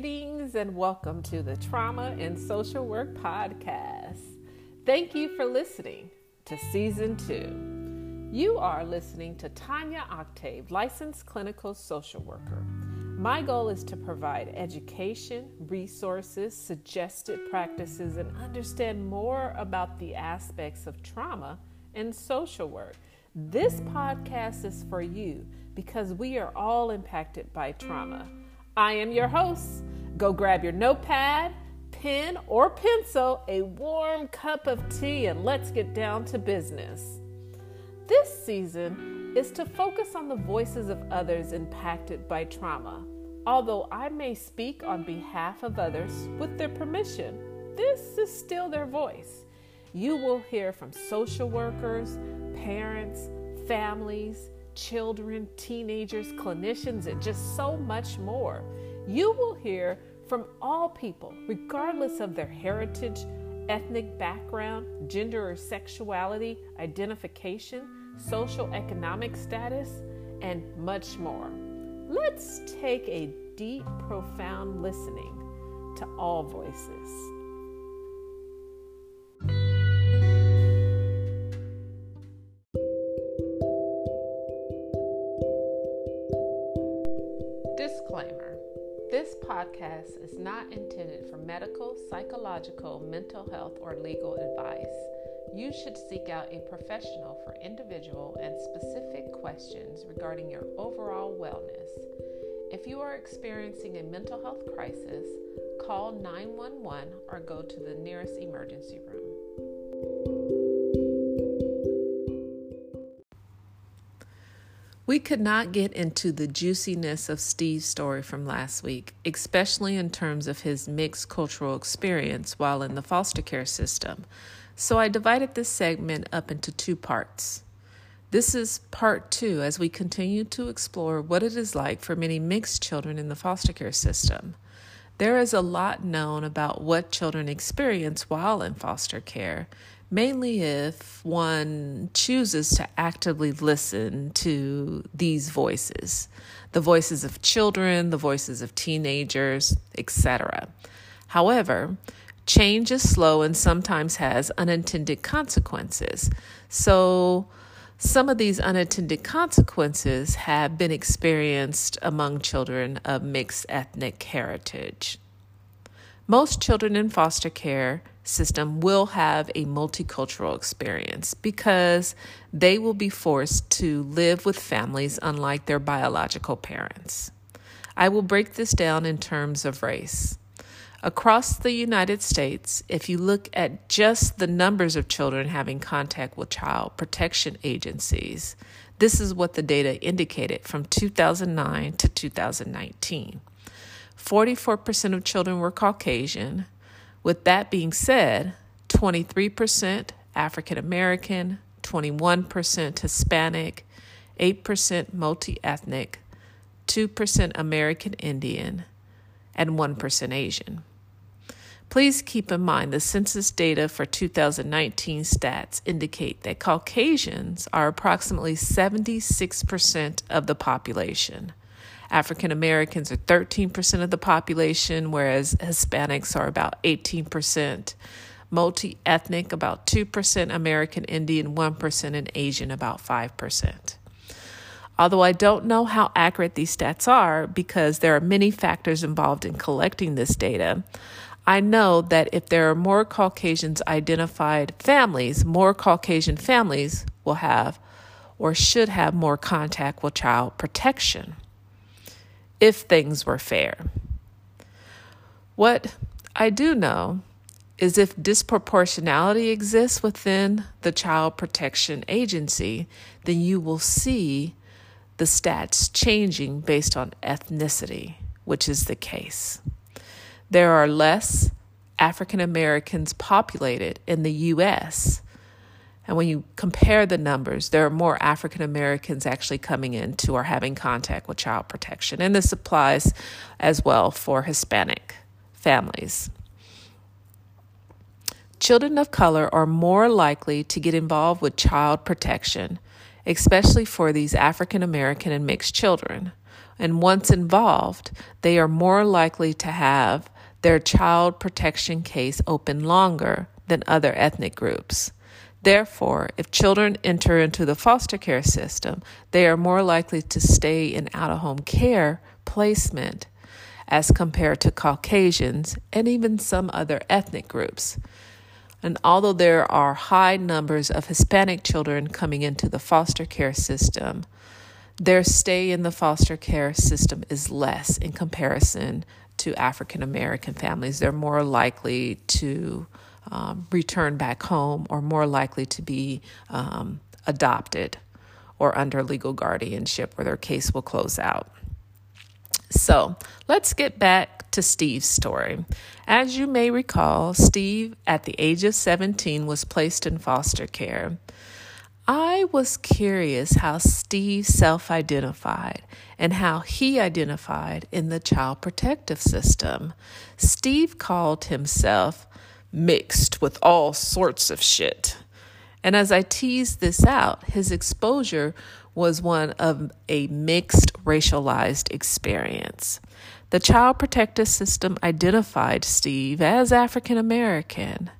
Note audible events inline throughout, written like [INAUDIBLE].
Greetings and welcome to the Trauma and Social Work Podcast. Thank you for listening to Season 2. You are listening to Tanya Octave, licensed clinical social worker. My goal is to provide education, resources, suggested practices, and understand more about the aspects of trauma and social work. This podcast is for you because we are all impacted by trauma. I am your host. Go grab your notepad, pen, or pencil, a warm cup of tea, and let's get down to business. This season is to focus on the voices of others impacted by trauma. Although I may speak on behalf of others with their permission, this is still their voice. You will hear from social workers, parents, families, children, teenagers, clinicians, and just so much more. You will hear from all people, regardless of their heritage, ethnic background, gender or sexuality, identification, social economic status, and much more. Let's take a deep, profound listening to all voices. Medical, psychological, mental health, or legal advice. You should seek out a professional for individual and specific questions regarding your overall wellness. If you are experiencing a mental health crisis, call 911 or go to the nearest emergency room. We could not get into the juiciness of Steve's story from last week, especially in terms of his mixed cultural experience while in the foster care system. So I divided this segment up into two parts. This is part two as we continue to explore what it is like for many mixed children in the foster care system. There is a lot known about what children experience while in foster care, mainly if one chooses to actively listen to these voices the voices of children, the voices of teenagers, etc. However, change is slow and sometimes has unintended consequences. So, some of these unintended consequences have been experienced among children of mixed ethnic heritage. Most children in foster care system will have a multicultural experience because they will be forced to live with families unlike their biological parents. I will break this down in terms of race. Across the United States, if you look at just the numbers of children having contact with child protection agencies, this is what the data indicated from 2009 to 2019. 44% of children were Caucasian, with that being said, 23% African American, 21% Hispanic, 8% multi ethnic, 2% American Indian, and 1% Asian. Please keep in mind the census data for 2019 stats indicate that Caucasians are approximately 76% of the population. African Americans are 13% of the population, whereas Hispanics are about 18%, multi ethnic about 2%, American Indian 1%, and Asian about 5%. Although I don't know how accurate these stats are because there are many factors involved in collecting this data, I know that if there are more Caucasians identified families, more Caucasian families will have or should have more contact with child protection if things were fair. What I do know is if disproportionality exists within the child protection agency, then you will see the stats changing based on ethnicity, which is the case. There are less African Americans populated in the U.S. And when you compare the numbers, there are more African Americans actually coming into or having contact with child protection. And this applies as well for Hispanic families. Children of color are more likely to get involved with child protection, especially for these African American and mixed children. And once involved, they are more likely to have their child protection case open longer than other ethnic groups. Therefore, if children enter into the foster care system, they are more likely to stay in out of home care placement as compared to Caucasians and even some other ethnic groups. And although there are high numbers of Hispanic children coming into the foster care system, their stay in the foster care system is less in comparison to African American families. They're more likely to um, return back home or more likely to be um, adopted or under legal guardianship where their case will close out. So let's get back to Steve's story. As you may recall, Steve, at the age of 17, was placed in foster care. I was curious how Steve self identified and how he identified in the child protective system. Steve called himself mixed with all sorts of shit. And as I teased this out, his exposure was one of a mixed racialized experience. The Child Protective System identified Steve as African American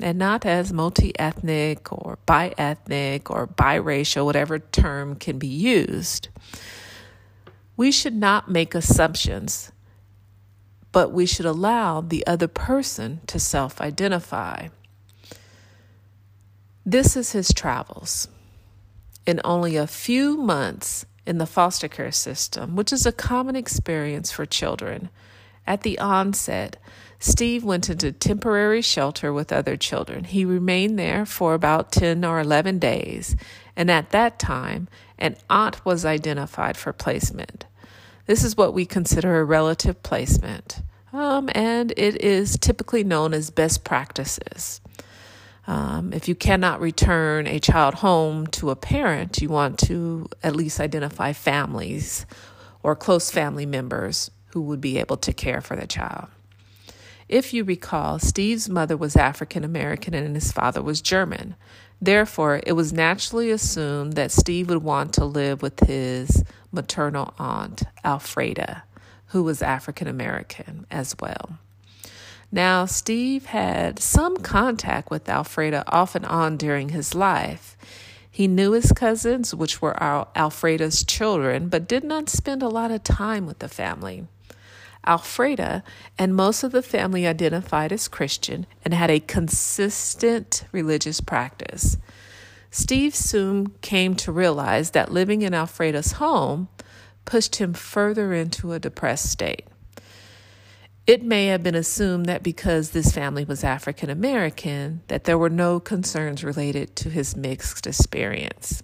and not as multi ethnic or bi ethnic or biracial, whatever term can be used. We should not make assumptions, but we should allow the other person to self identify. This is his travels. In only a few months in the foster care system, which is a common experience for children, at the onset, Steve went into temporary shelter with other children. He remained there for about 10 or 11 days, and at that time, an aunt was identified for placement. This is what we consider a relative placement, um, and it is typically known as best practices. Um, if you cannot return a child home to a parent, you want to at least identify families or close family members who would be able to care for the child. If you recall, Steve's mother was African American and his father was German. Therefore, it was naturally assumed that Steve would want to live with his maternal aunt, Alfreda, who was African American as well. Now, Steve had some contact with Alfreda off and on during his life. He knew his cousins, which were Alfreda's children, but did not spend a lot of time with the family. Alfreda and most of the family identified as Christian and had a consistent religious practice. Steve soon came to realize that living in Alfreda's home pushed him further into a depressed state. It may have been assumed that because this family was African American, that there were no concerns related to his mixed experience.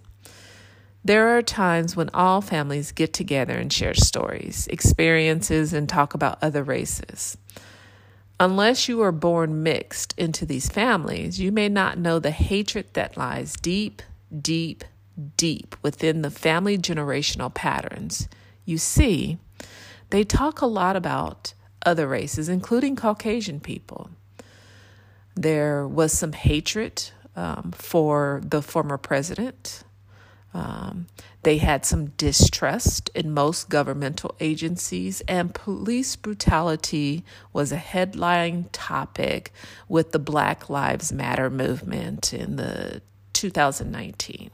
There are times when all families get together and share stories, experiences, and talk about other races. Unless you are born mixed into these families, you may not know the hatred that lies deep, deep, deep within the family generational patterns. You see, they talk a lot about other races, including Caucasian people. There was some hatred um, for the former president. Um, they had some distrust in most governmental agencies, and police brutality was a headline topic with the Black Lives Matter movement in the 2019.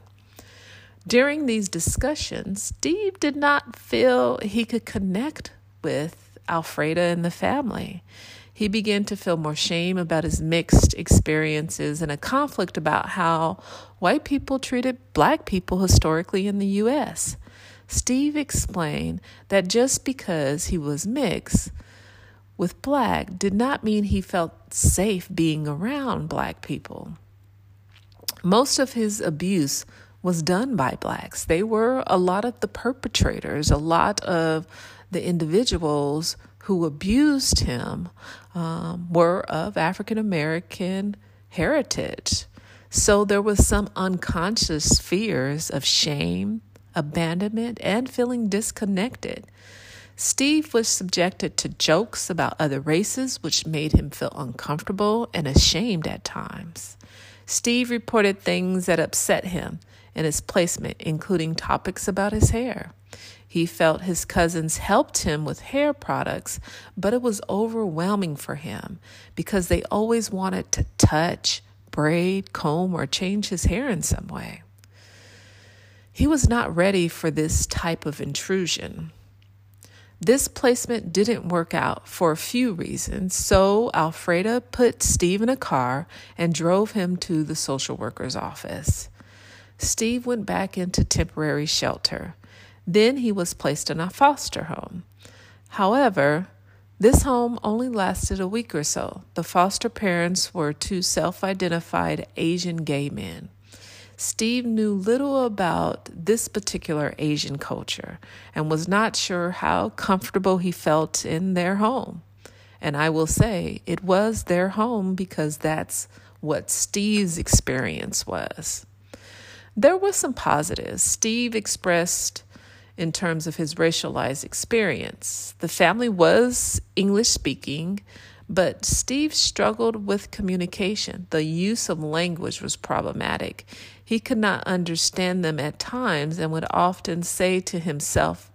During these discussions, Steve did not feel he could connect with Alfreda and the family. He began to feel more shame about his mixed experiences and a conflict about how white people treated black people historically in the U.S. Steve explained that just because he was mixed with black did not mean he felt safe being around black people. Most of his abuse was done by blacks. They were a lot of the perpetrators, a lot of the individuals who abused him um, were of African American heritage. So there was some unconscious fears of shame, abandonment, and feeling disconnected. Steve was subjected to jokes about other races, which made him feel uncomfortable and ashamed at times. Steve reported things that upset him in his placement, including topics about his hair. He felt his cousins helped him with hair products, but it was overwhelming for him because they always wanted to touch, braid, comb, or change his hair in some way. He was not ready for this type of intrusion. This placement didn't work out for a few reasons, so Alfreda put Steve in a car and drove him to the social worker's office. Steve went back into temporary shelter. Then he was placed in a foster home. However, this home only lasted a week or so. The foster parents were two self identified Asian gay men. Steve knew little about this particular Asian culture and was not sure how comfortable he felt in their home. And I will say it was their home because that's what Steve's experience was. There were some positives. Steve expressed in terms of his racialized experience. The family was English speaking, but Steve struggled with communication. The use of language was problematic. He could not understand them at times and would often say to himself,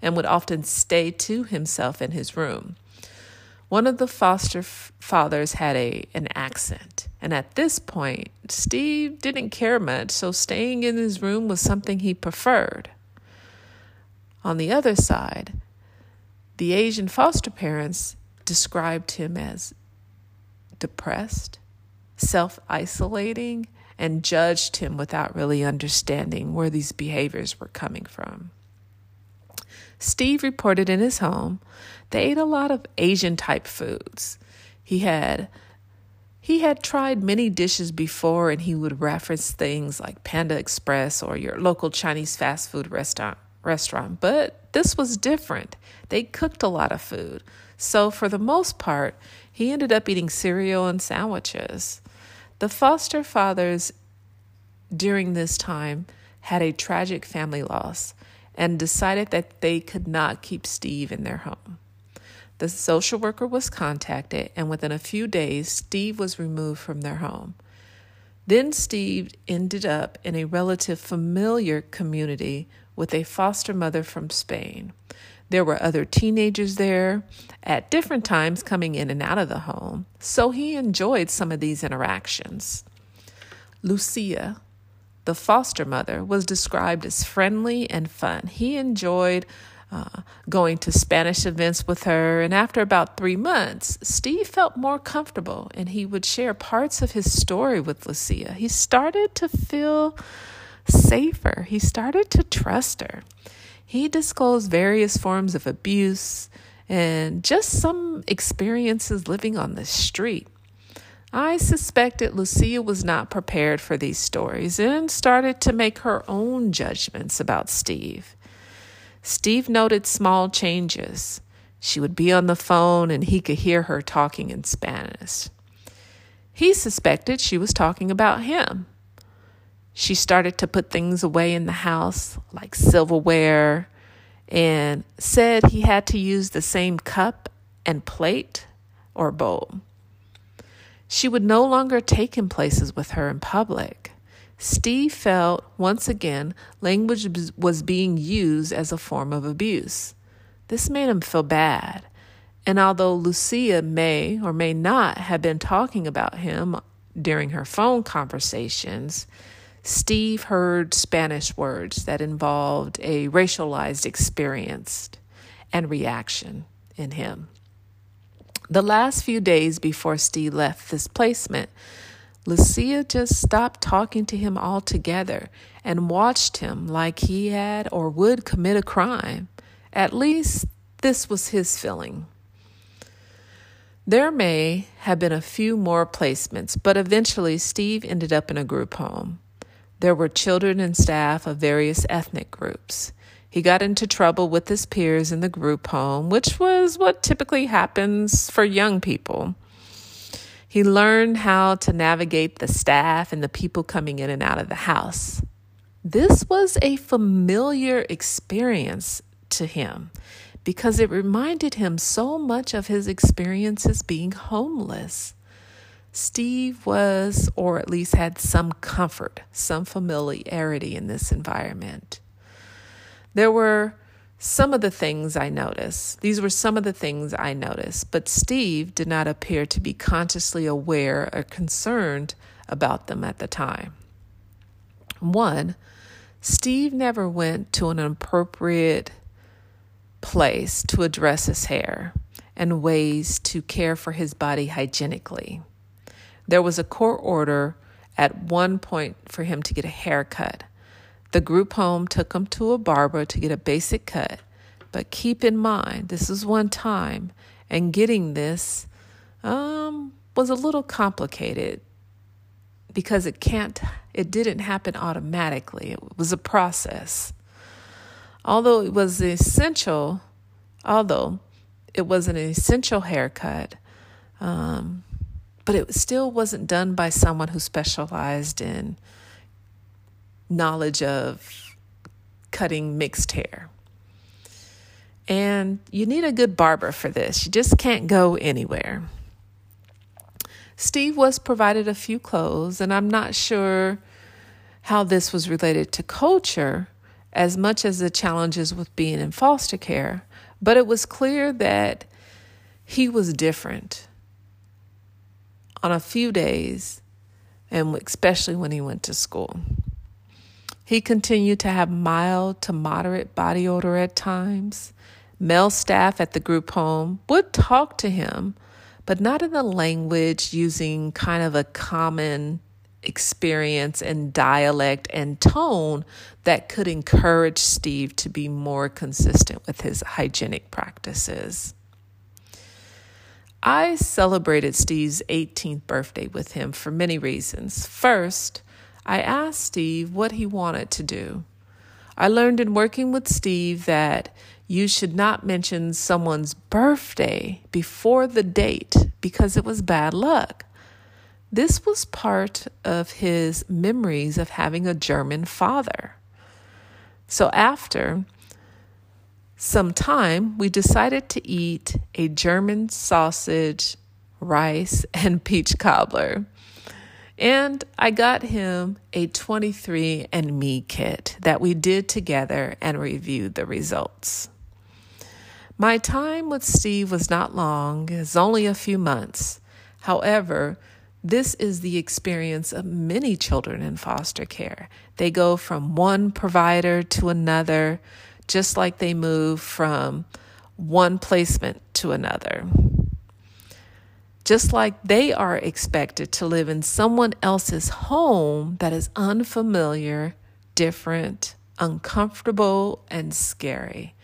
and would often stay to himself in his room. One of the foster f- fathers had a an accent, and at this point, Steve didn't care much, so staying in his room was something he preferred. On the other side, the Asian foster parents described him as depressed, self isolating, and judged him without really understanding where these behaviors were coming from. Steve reported in his home they ate a lot of Asian type foods. He had he had tried many dishes before and he would reference things like Panda Express or your local Chinese fast food restaurant restaurant, but this was different. They cooked a lot of food. So for the most part, he ended up eating cereal and sandwiches. The foster fathers during this time had a tragic family loss and decided that they could not keep Steve in their home. The social worker was contacted, and within a few days, Steve was removed from their home. Then Steve ended up in a relative familiar community with a foster mother from Spain. There were other teenagers there at different times coming in and out of the home, so he enjoyed some of these interactions. Lucia, the foster mother, was described as friendly and fun. He enjoyed uh, going to Spanish events with her, and after about three months, Steve felt more comfortable and he would share parts of his story with Lucia. He started to feel safer, he started to trust her. He disclosed various forms of abuse and just some experiences living on the street. I suspected Lucia was not prepared for these stories and started to make her own judgments about Steve. Steve noted small changes. She would be on the phone and he could hear her talking in Spanish. He suspected she was talking about him. She started to put things away in the house, like silverware, and said he had to use the same cup and plate or bowl. She would no longer take him places with her in public. Steve felt once again language was being used as a form of abuse. This made him feel bad. And although Lucia may or may not have been talking about him during her phone conversations, Steve heard Spanish words that involved a racialized experience and reaction in him. The last few days before Steve left this placement, Lucia just stopped talking to him altogether and watched him like he had or would commit a crime. At least this was his feeling. There may have been a few more placements, but eventually Steve ended up in a group home. There were children and staff of various ethnic groups. He got into trouble with his peers in the group home, which was what typically happens for young people. He learned how to navigate the staff and the people coming in and out of the house. This was a familiar experience to him because it reminded him so much of his experiences being homeless. Steve was, or at least had some comfort, some familiarity in this environment. There were some of the things I noticed. These were some of the things I noticed, but Steve did not appear to be consciously aware or concerned about them at the time. One, Steve never went to an appropriate place to address his hair and ways to care for his body hygienically. There was a court order at one point for him to get a haircut. The group home took him to a barber to get a basic cut. But keep in mind, this is one time, and getting this um, was a little complicated because it can't, it didn't happen automatically. It was a process. Although it was essential, although it was an essential haircut, um, but it still wasn't done by someone who specialized in knowledge of cutting mixed hair. And you need a good barber for this. You just can't go anywhere. Steve was provided a few clothes, and I'm not sure how this was related to culture as much as the challenges with being in foster care, but it was clear that he was different on a few days, and especially when he went to school. He continued to have mild to moderate body odor at times. Male staff at the group home would talk to him, but not in the language using kind of a common experience and dialect and tone that could encourage Steve to be more consistent with his hygienic practices. I celebrated Steve's 18th birthday with him for many reasons. First, I asked Steve what he wanted to do. I learned in working with Steve that you should not mention someone's birthday before the date because it was bad luck. This was part of his memories of having a German father. So, after some time, we decided to eat a German sausage, rice, [LAUGHS] and peach cobbler. And I got him a 23andMe kit that we did together and reviewed the results. My time with Steve was not long, it's only a few months. However, this is the experience of many children in foster care. They go from one provider to another, just like they move from one placement to another just like they are expected to live in someone else's home that is unfamiliar, different, uncomfortable, and scary.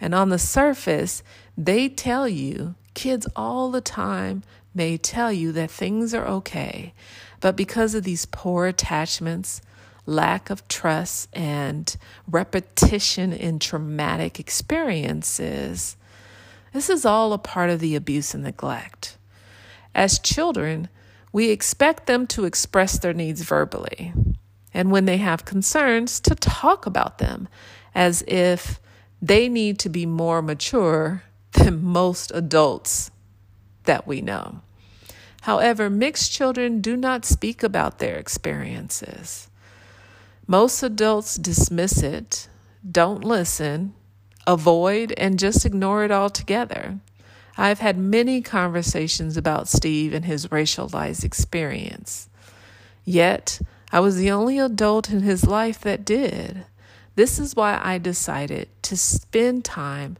And on the surface, they tell you, kids all the time may tell you that things are okay. But because of these poor attachments, lack of trust, and repetition in traumatic experiences, this is all a part of the abuse and neglect. As children, we expect them to express their needs verbally, and when they have concerns, to talk about them as if they need to be more mature than most adults that we know. However, mixed children do not speak about their experiences. Most adults dismiss it, don't listen, avoid, and just ignore it altogether. I've had many conversations about Steve and his racialized experience. Yet, I was the only adult in his life that did. This is why I decided to spend time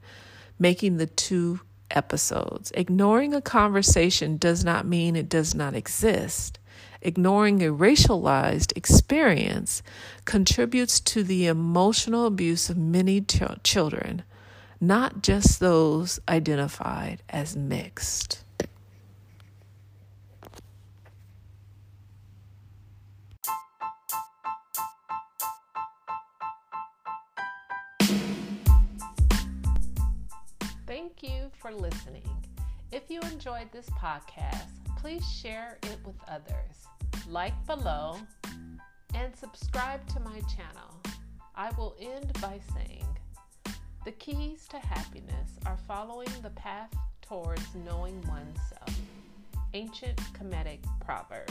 making the two episodes. Ignoring a conversation does not mean it does not exist. Ignoring a racialized experience contributes to the emotional abuse of many ch- children not just those identified as mixed. Thank you for listening. If you enjoyed this podcast, please share it with others, like below, and subscribe to my channel. I will end by saying, the keys to happiness are following the path towards knowing oneself. Ancient Kemetic proverb.